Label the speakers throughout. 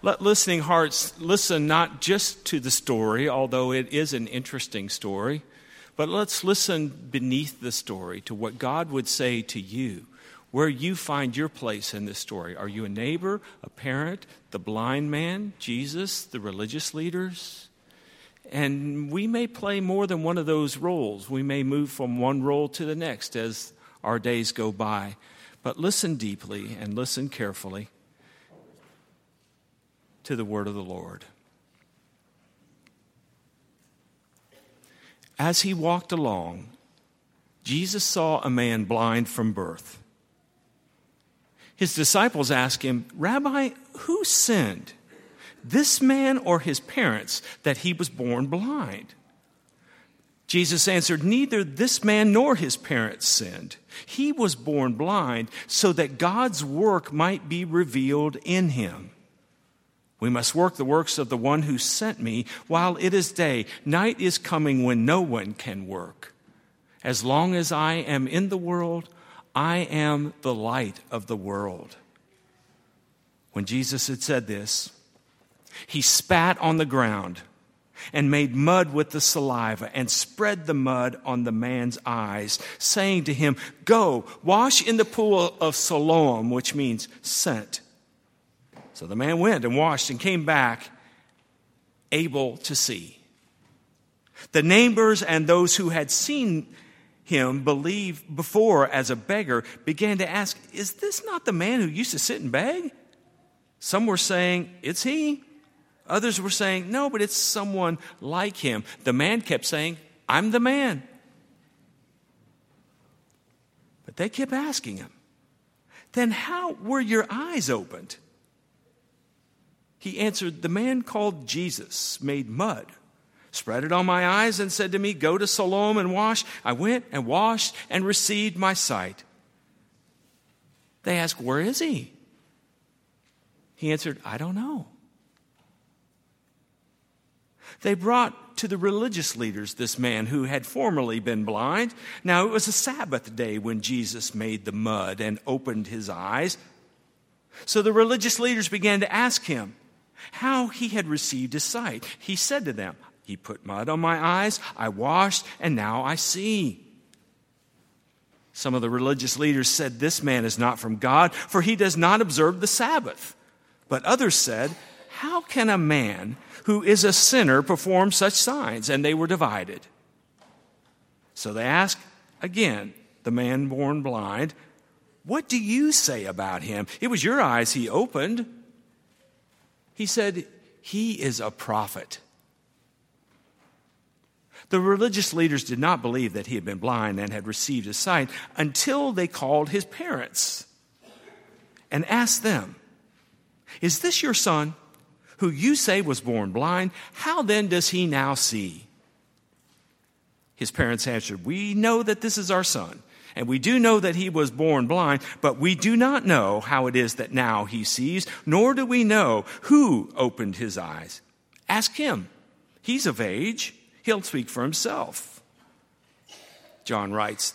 Speaker 1: Let listening hearts listen not just to the story, although it is an interesting story, but let's listen beneath the story to what God would say to you, where you find your place in this story. Are you a neighbor, a parent, the blind man, Jesus, the religious leaders? And we may play more than one of those roles. We may move from one role to the next as our days go by. But listen deeply and listen carefully to the word of the Lord. As he walked along, Jesus saw a man blind from birth. His disciples asked him, Rabbi, who sinned, this man or his parents, that he was born blind? Jesus answered, Neither this man nor his parents sinned. He was born blind so that God's work might be revealed in him. We must work the works of the one who sent me while it is day. Night is coming when no one can work. As long as I am in the world, I am the light of the world. When Jesus had said this, he spat on the ground and made mud with the saliva and spread the mud on the man's eyes, saying to him, Go, wash in the pool of Siloam, which means sent. So the man went and washed and came back able to see. The neighbors and those who had seen him believe before as a beggar began to ask, Is this not the man who used to sit and beg? Some were saying, It's he. Others were saying, No, but it's someone like him. The man kept saying, I'm the man. But they kept asking him, Then how were your eyes opened? He answered, The man called Jesus made mud, spread it on my eyes, and said to me, Go to Siloam and wash. I went and washed and received my sight. They asked, Where is he? He answered, I don't know. They brought to the religious leaders this man who had formerly been blind. Now it was a Sabbath day when Jesus made the mud and opened his eyes. So the religious leaders began to ask him, how he had received his sight. He said to them, He put mud on my eyes, I washed, and now I see. Some of the religious leaders said, This man is not from God, for he does not observe the Sabbath. But others said, How can a man who is a sinner perform such signs? And they were divided. So they asked again the man born blind, What do you say about him? It was your eyes he opened. He said, He is a prophet. The religious leaders did not believe that he had been blind and had received his sight until they called his parents and asked them, Is this your son, who you say was born blind? How then does he now see? His parents answered, We know that this is our son and we do know that he was born blind, but we do not know how it is that now he sees, nor do we know who opened his eyes. Ask him. He's of age. He'll speak for himself. John writes,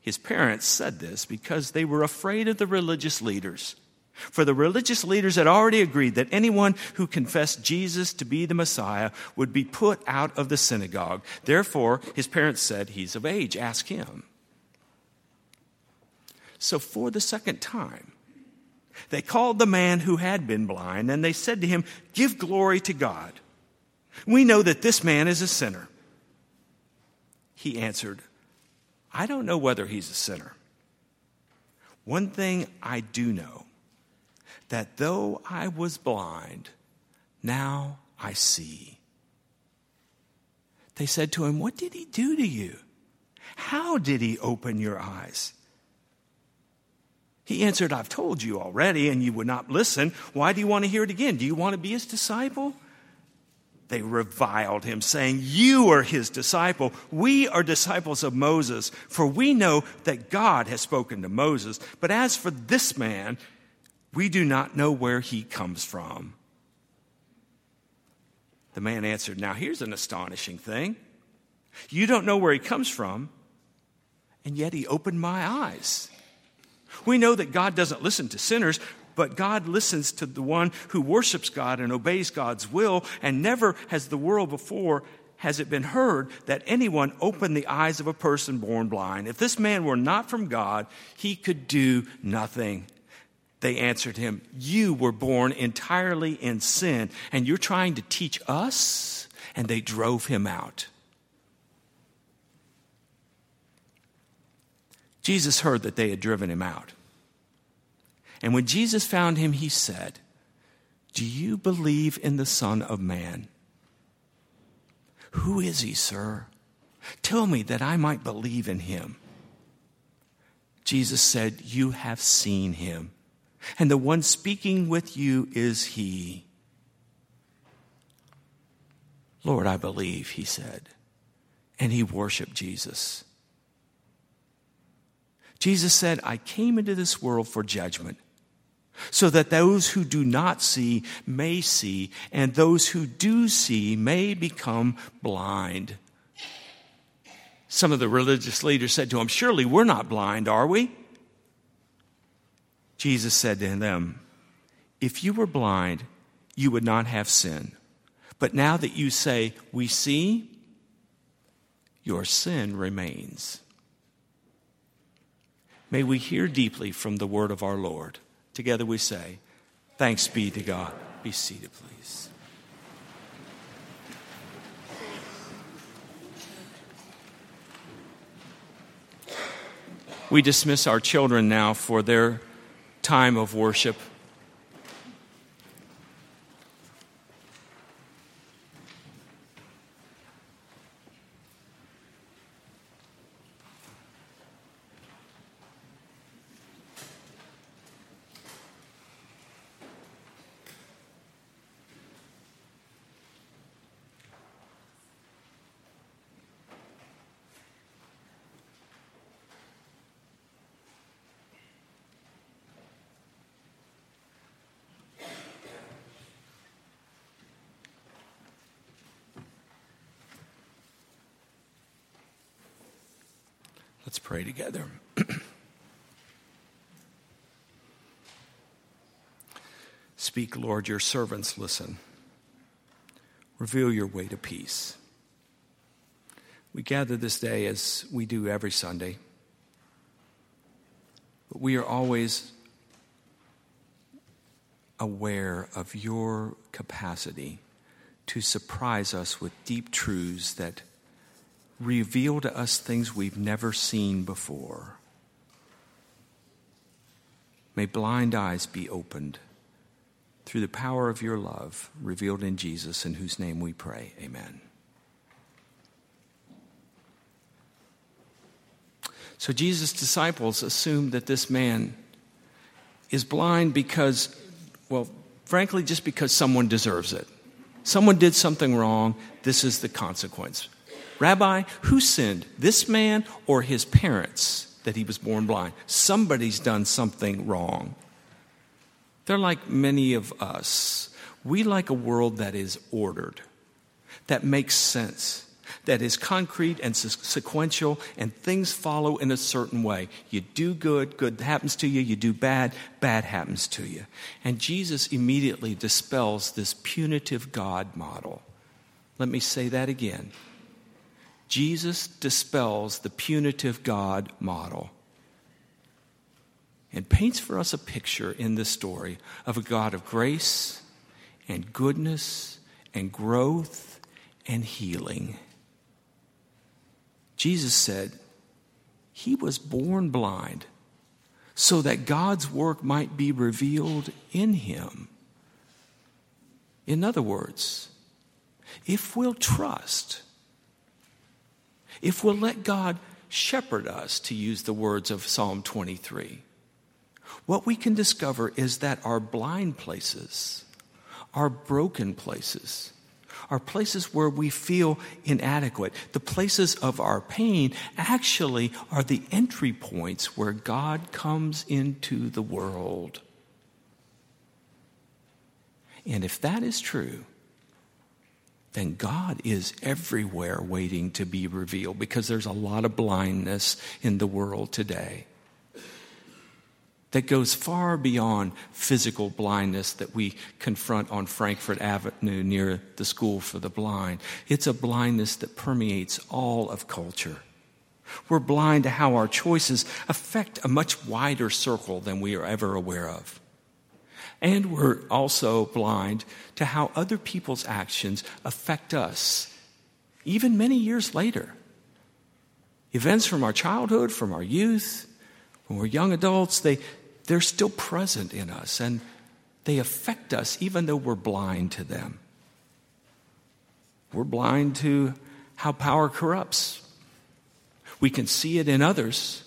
Speaker 1: his parents said this because they were afraid of the religious leaders. For the religious leaders had already agreed that anyone who confessed Jesus to be the Messiah would be put out of the synagogue. Therefore, his parents said, He's of age, ask him. So, for the second time, they called the man who had been blind and they said to him, Give glory to God. We know that this man is a sinner. He answered, I don't know whether he's a sinner. One thing I do know that though I was blind, now I see. They said to him, What did he do to you? How did he open your eyes? He answered, I've told you already, and you would not listen. Why do you want to hear it again? Do you want to be his disciple? They reviled him, saying, You are his disciple. We are disciples of Moses, for we know that God has spoken to Moses. But as for this man, we do not know where he comes from. The man answered, Now here's an astonishing thing. You don't know where he comes from, and yet he opened my eyes. We know that God doesn't listen to sinners, but God listens to the one who worships God and obeys God's will, and never has the world before has it been heard that anyone opened the eyes of a person born blind. If this man were not from God, he could do nothing. They answered him, You were born entirely in sin, and you're trying to teach us? And they drove him out. Jesus heard that they had driven him out. And when Jesus found him, he said, Do you believe in the Son of Man? Who is he, sir? Tell me that I might believe in him. Jesus said, You have seen him, and the one speaking with you is he. Lord, I believe, he said. And he worshiped Jesus. Jesus said, I came into this world for judgment so that those who do not see may see, and those who do see may become blind. Some of the religious leaders said to him, Surely we're not blind, are we? Jesus said to them, If you were blind, you would not have sin. But now that you say, We see, your sin remains. May we hear deeply from the word of our Lord. Together we say, Thanks be to God. Be seated, please. We dismiss our children now for their time of worship. Let's pray together. Speak, Lord, your servants listen. Reveal your way to peace. We gather this day as we do every Sunday, but we are always aware of your capacity to surprise us with deep truths that reveal to us things we've never seen before. May blind eyes be opened through the power of your love revealed in Jesus, in whose name we pray. Amen. So Jesus' disciples assumed that this man is blind because, well, frankly, just because someone deserves it. Someone did something wrong, this is the consequence. Rabbi, who sinned, this man or his parents, that he was born blind? Somebody's done something wrong. They're like many of us. We like a world that is ordered, that makes sense, that is concrete and sequential, and things follow in a certain way. You do good, good happens to you. You do bad, bad happens to you. And Jesus immediately dispels this punitive God model. Let me say that again. Jesus dispels the punitive God model and paints for us a picture in this story of a God of grace and goodness and growth and healing. Jesus said, He was born blind so that God's work might be revealed in him. In other words, if we'll trust, if we'll let God shepherd us, to use the words of Psalm 23, what we can discover is that our blind places, our broken places, our places where we feel inadequate. The places of our pain actually are the entry points where God comes into the world. And if that is true, then God is everywhere waiting to be revealed because there's a lot of blindness in the world today. that goes far beyond physical blindness that we confront on Frankfort Avenue near the School for the Blind. It's a blindness that permeates all of culture. We're blind to how our choices affect a much wider circle than we are ever aware of. And we're also blind to how other people's actions affect us, even many years later. Events from our childhood, from our youth, when we're young adults, they, they're still present in us and they affect us even though we're blind to them. We're blind to how power corrupts. We can see it in others.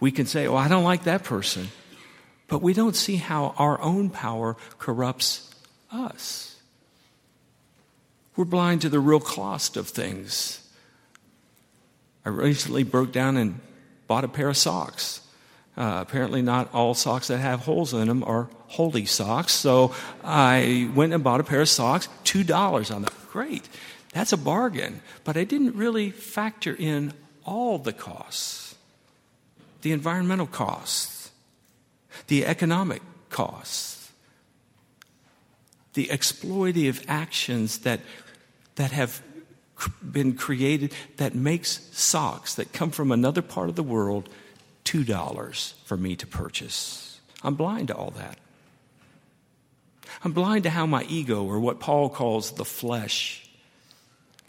Speaker 1: We can say, Oh, I don't like that person. But we don't see how our own power corrupts us. We're blind to the real cost of things. I recently broke down and bought a pair of socks. Uh, apparently, not all socks that have holes in them are holy socks. So I went and bought a pair of socks, $2 on them. Great. That's a bargain. But I didn't really factor in all the costs the environmental costs, the economic costs, the exploitative actions that, that have been created that makes socks that come from another part of the world $2 for me to purchase. I'm blind to all that. I'm blind to how my ego, or what Paul calls the flesh,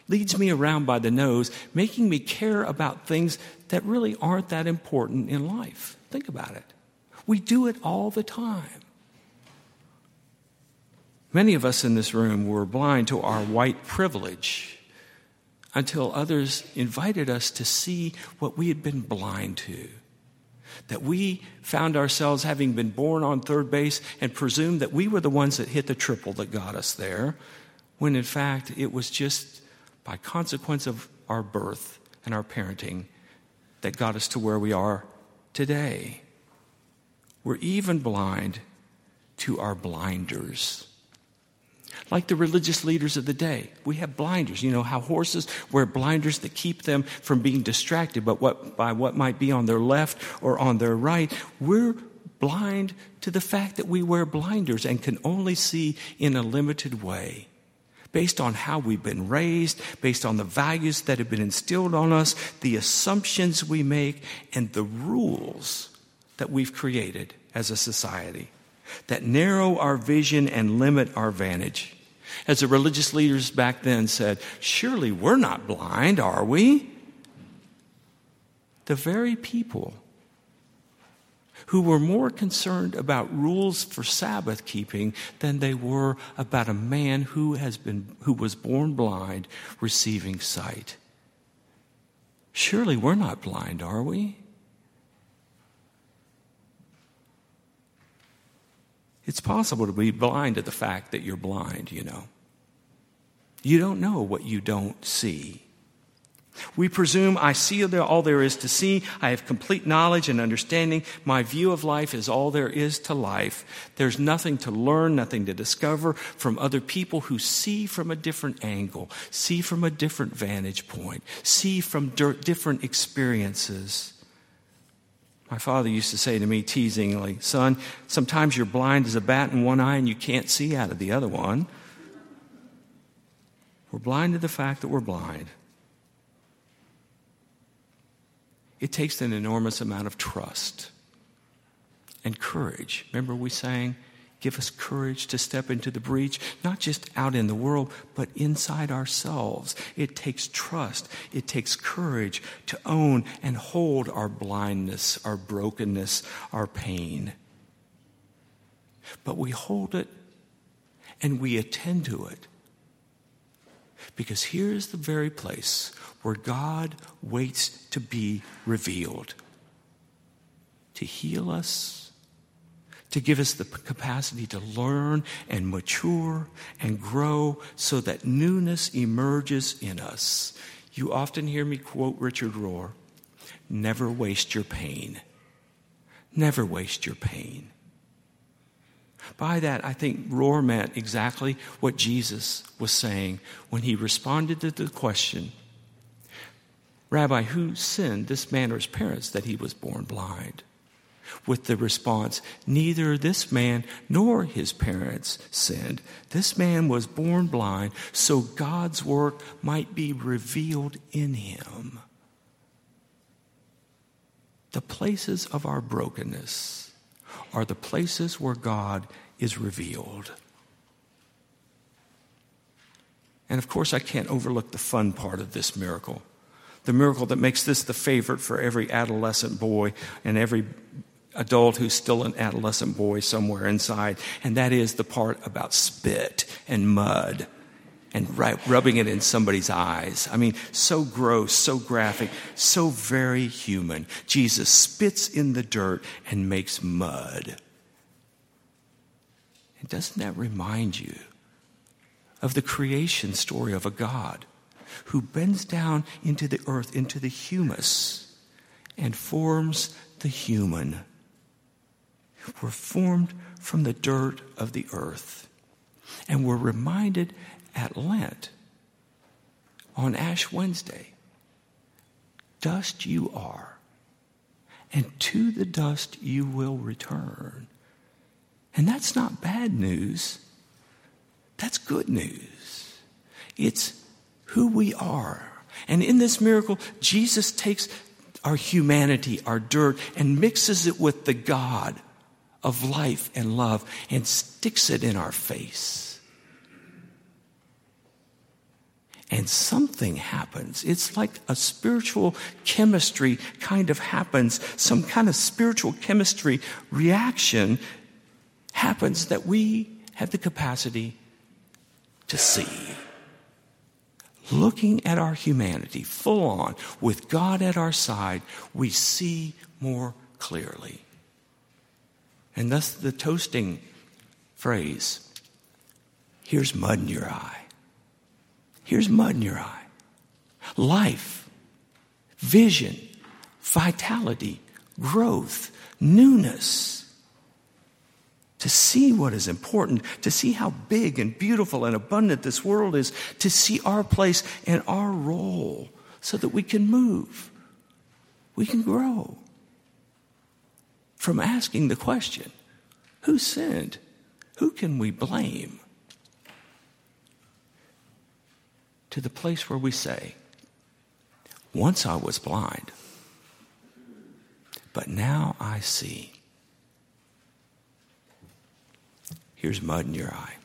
Speaker 1: leads me around by the nose, making me care about things that really aren't that important in life. Think about it. We do it all the time. Many of us in this room were blind to our white privilege until others invited us to see what we had been blind to that we found ourselves having been born on third base and presumed that we were the ones that hit the triple that got us there, when in fact it was just by consequence of our birth and our parenting that got us to where we are today. We're even blind to our blinders like the religious leaders of the day. We have blinders. You know how horses wear blinders that keep them from being distracted but what, by what might be on their left or on their right. We're blind to the fact that we wear blinders and can only see in a limited way. Based on how we've been raised, based on the values that have been instilled on us, the assumptions we make, and the rules that we've created as a society that narrow our vision and limit our vantage. As the religious leaders back then said, Surely we're not blind, are we? The very people who were more concerned about rules for Sabbath keeping than they were about a man who, has been, who was born blind receiving sight. Surely we're not blind, are we? It's possible to be blind to the fact that you're blind, you know. You don't know what you don't see. We presume I see all there is to see. I have complete knowledge and understanding. My view of life is all there is to life. There's nothing to learn, nothing to discover from other people who see from a different angle, see from a different vantage point, see from different experiences. My father used to say to me teasingly, Son, sometimes you're blind as a bat in one eye and you can't see out of the other one. We're blind to the fact that we're blind. It takes an enormous amount of trust and courage. Remember, we sang, Give us courage to step into the breach, not just out in the world, but inside ourselves. It takes trust, it takes courage to own and hold our blindness, our brokenness, our pain. But we hold it and we attend to it. Because here's the very place where God waits to be revealed to heal us to give us the capacity to learn and mature and grow so that newness emerges in us. You often hear me quote Richard Rohr never waste your pain. Never waste your pain. By that, I think Rohr meant exactly what Jesus was saying when he responded to the question Rabbi, who sinned, this man or his parents, that he was born blind? With the response Neither this man nor his parents sinned. This man was born blind so God's work might be revealed in him. The places of our brokenness are the places where God is revealed. And of course, I can't overlook the fun part of this miracle. The miracle that makes this the favorite for every adolescent boy and every adult who's still an adolescent boy somewhere inside, and that is the part about spit and mud and rubbing it in somebody's eyes. I mean, so gross, so graphic, so very human. Jesus spits in the dirt and makes mud. And doesn't that remind you of the creation story of a God who bends down into the earth, into the humus, and forms the human? We're formed from the dirt of the earth. And we're reminded at Lent, on Ash Wednesday, dust you are, and to the dust you will return. And that's not bad news. That's good news. It's who we are. And in this miracle, Jesus takes our humanity, our dirt, and mixes it with the God of life and love and sticks it in our face. And something happens. It's like a spiritual chemistry kind of happens. Some kind of spiritual chemistry reaction happens that we have the capacity to see. Looking at our humanity full on, with God at our side, we see more clearly. And thus the toasting phrase here's mud in your eye. Here's mud in your eye. Life, vision, vitality, growth, newness. To see what is important, to see how big and beautiful and abundant this world is, to see our place and our role so that we can move, we can grow from asking the question who sinned? Who can we blame? To the place where we say, Once I was blind, but now I see. Here's mud in your eye.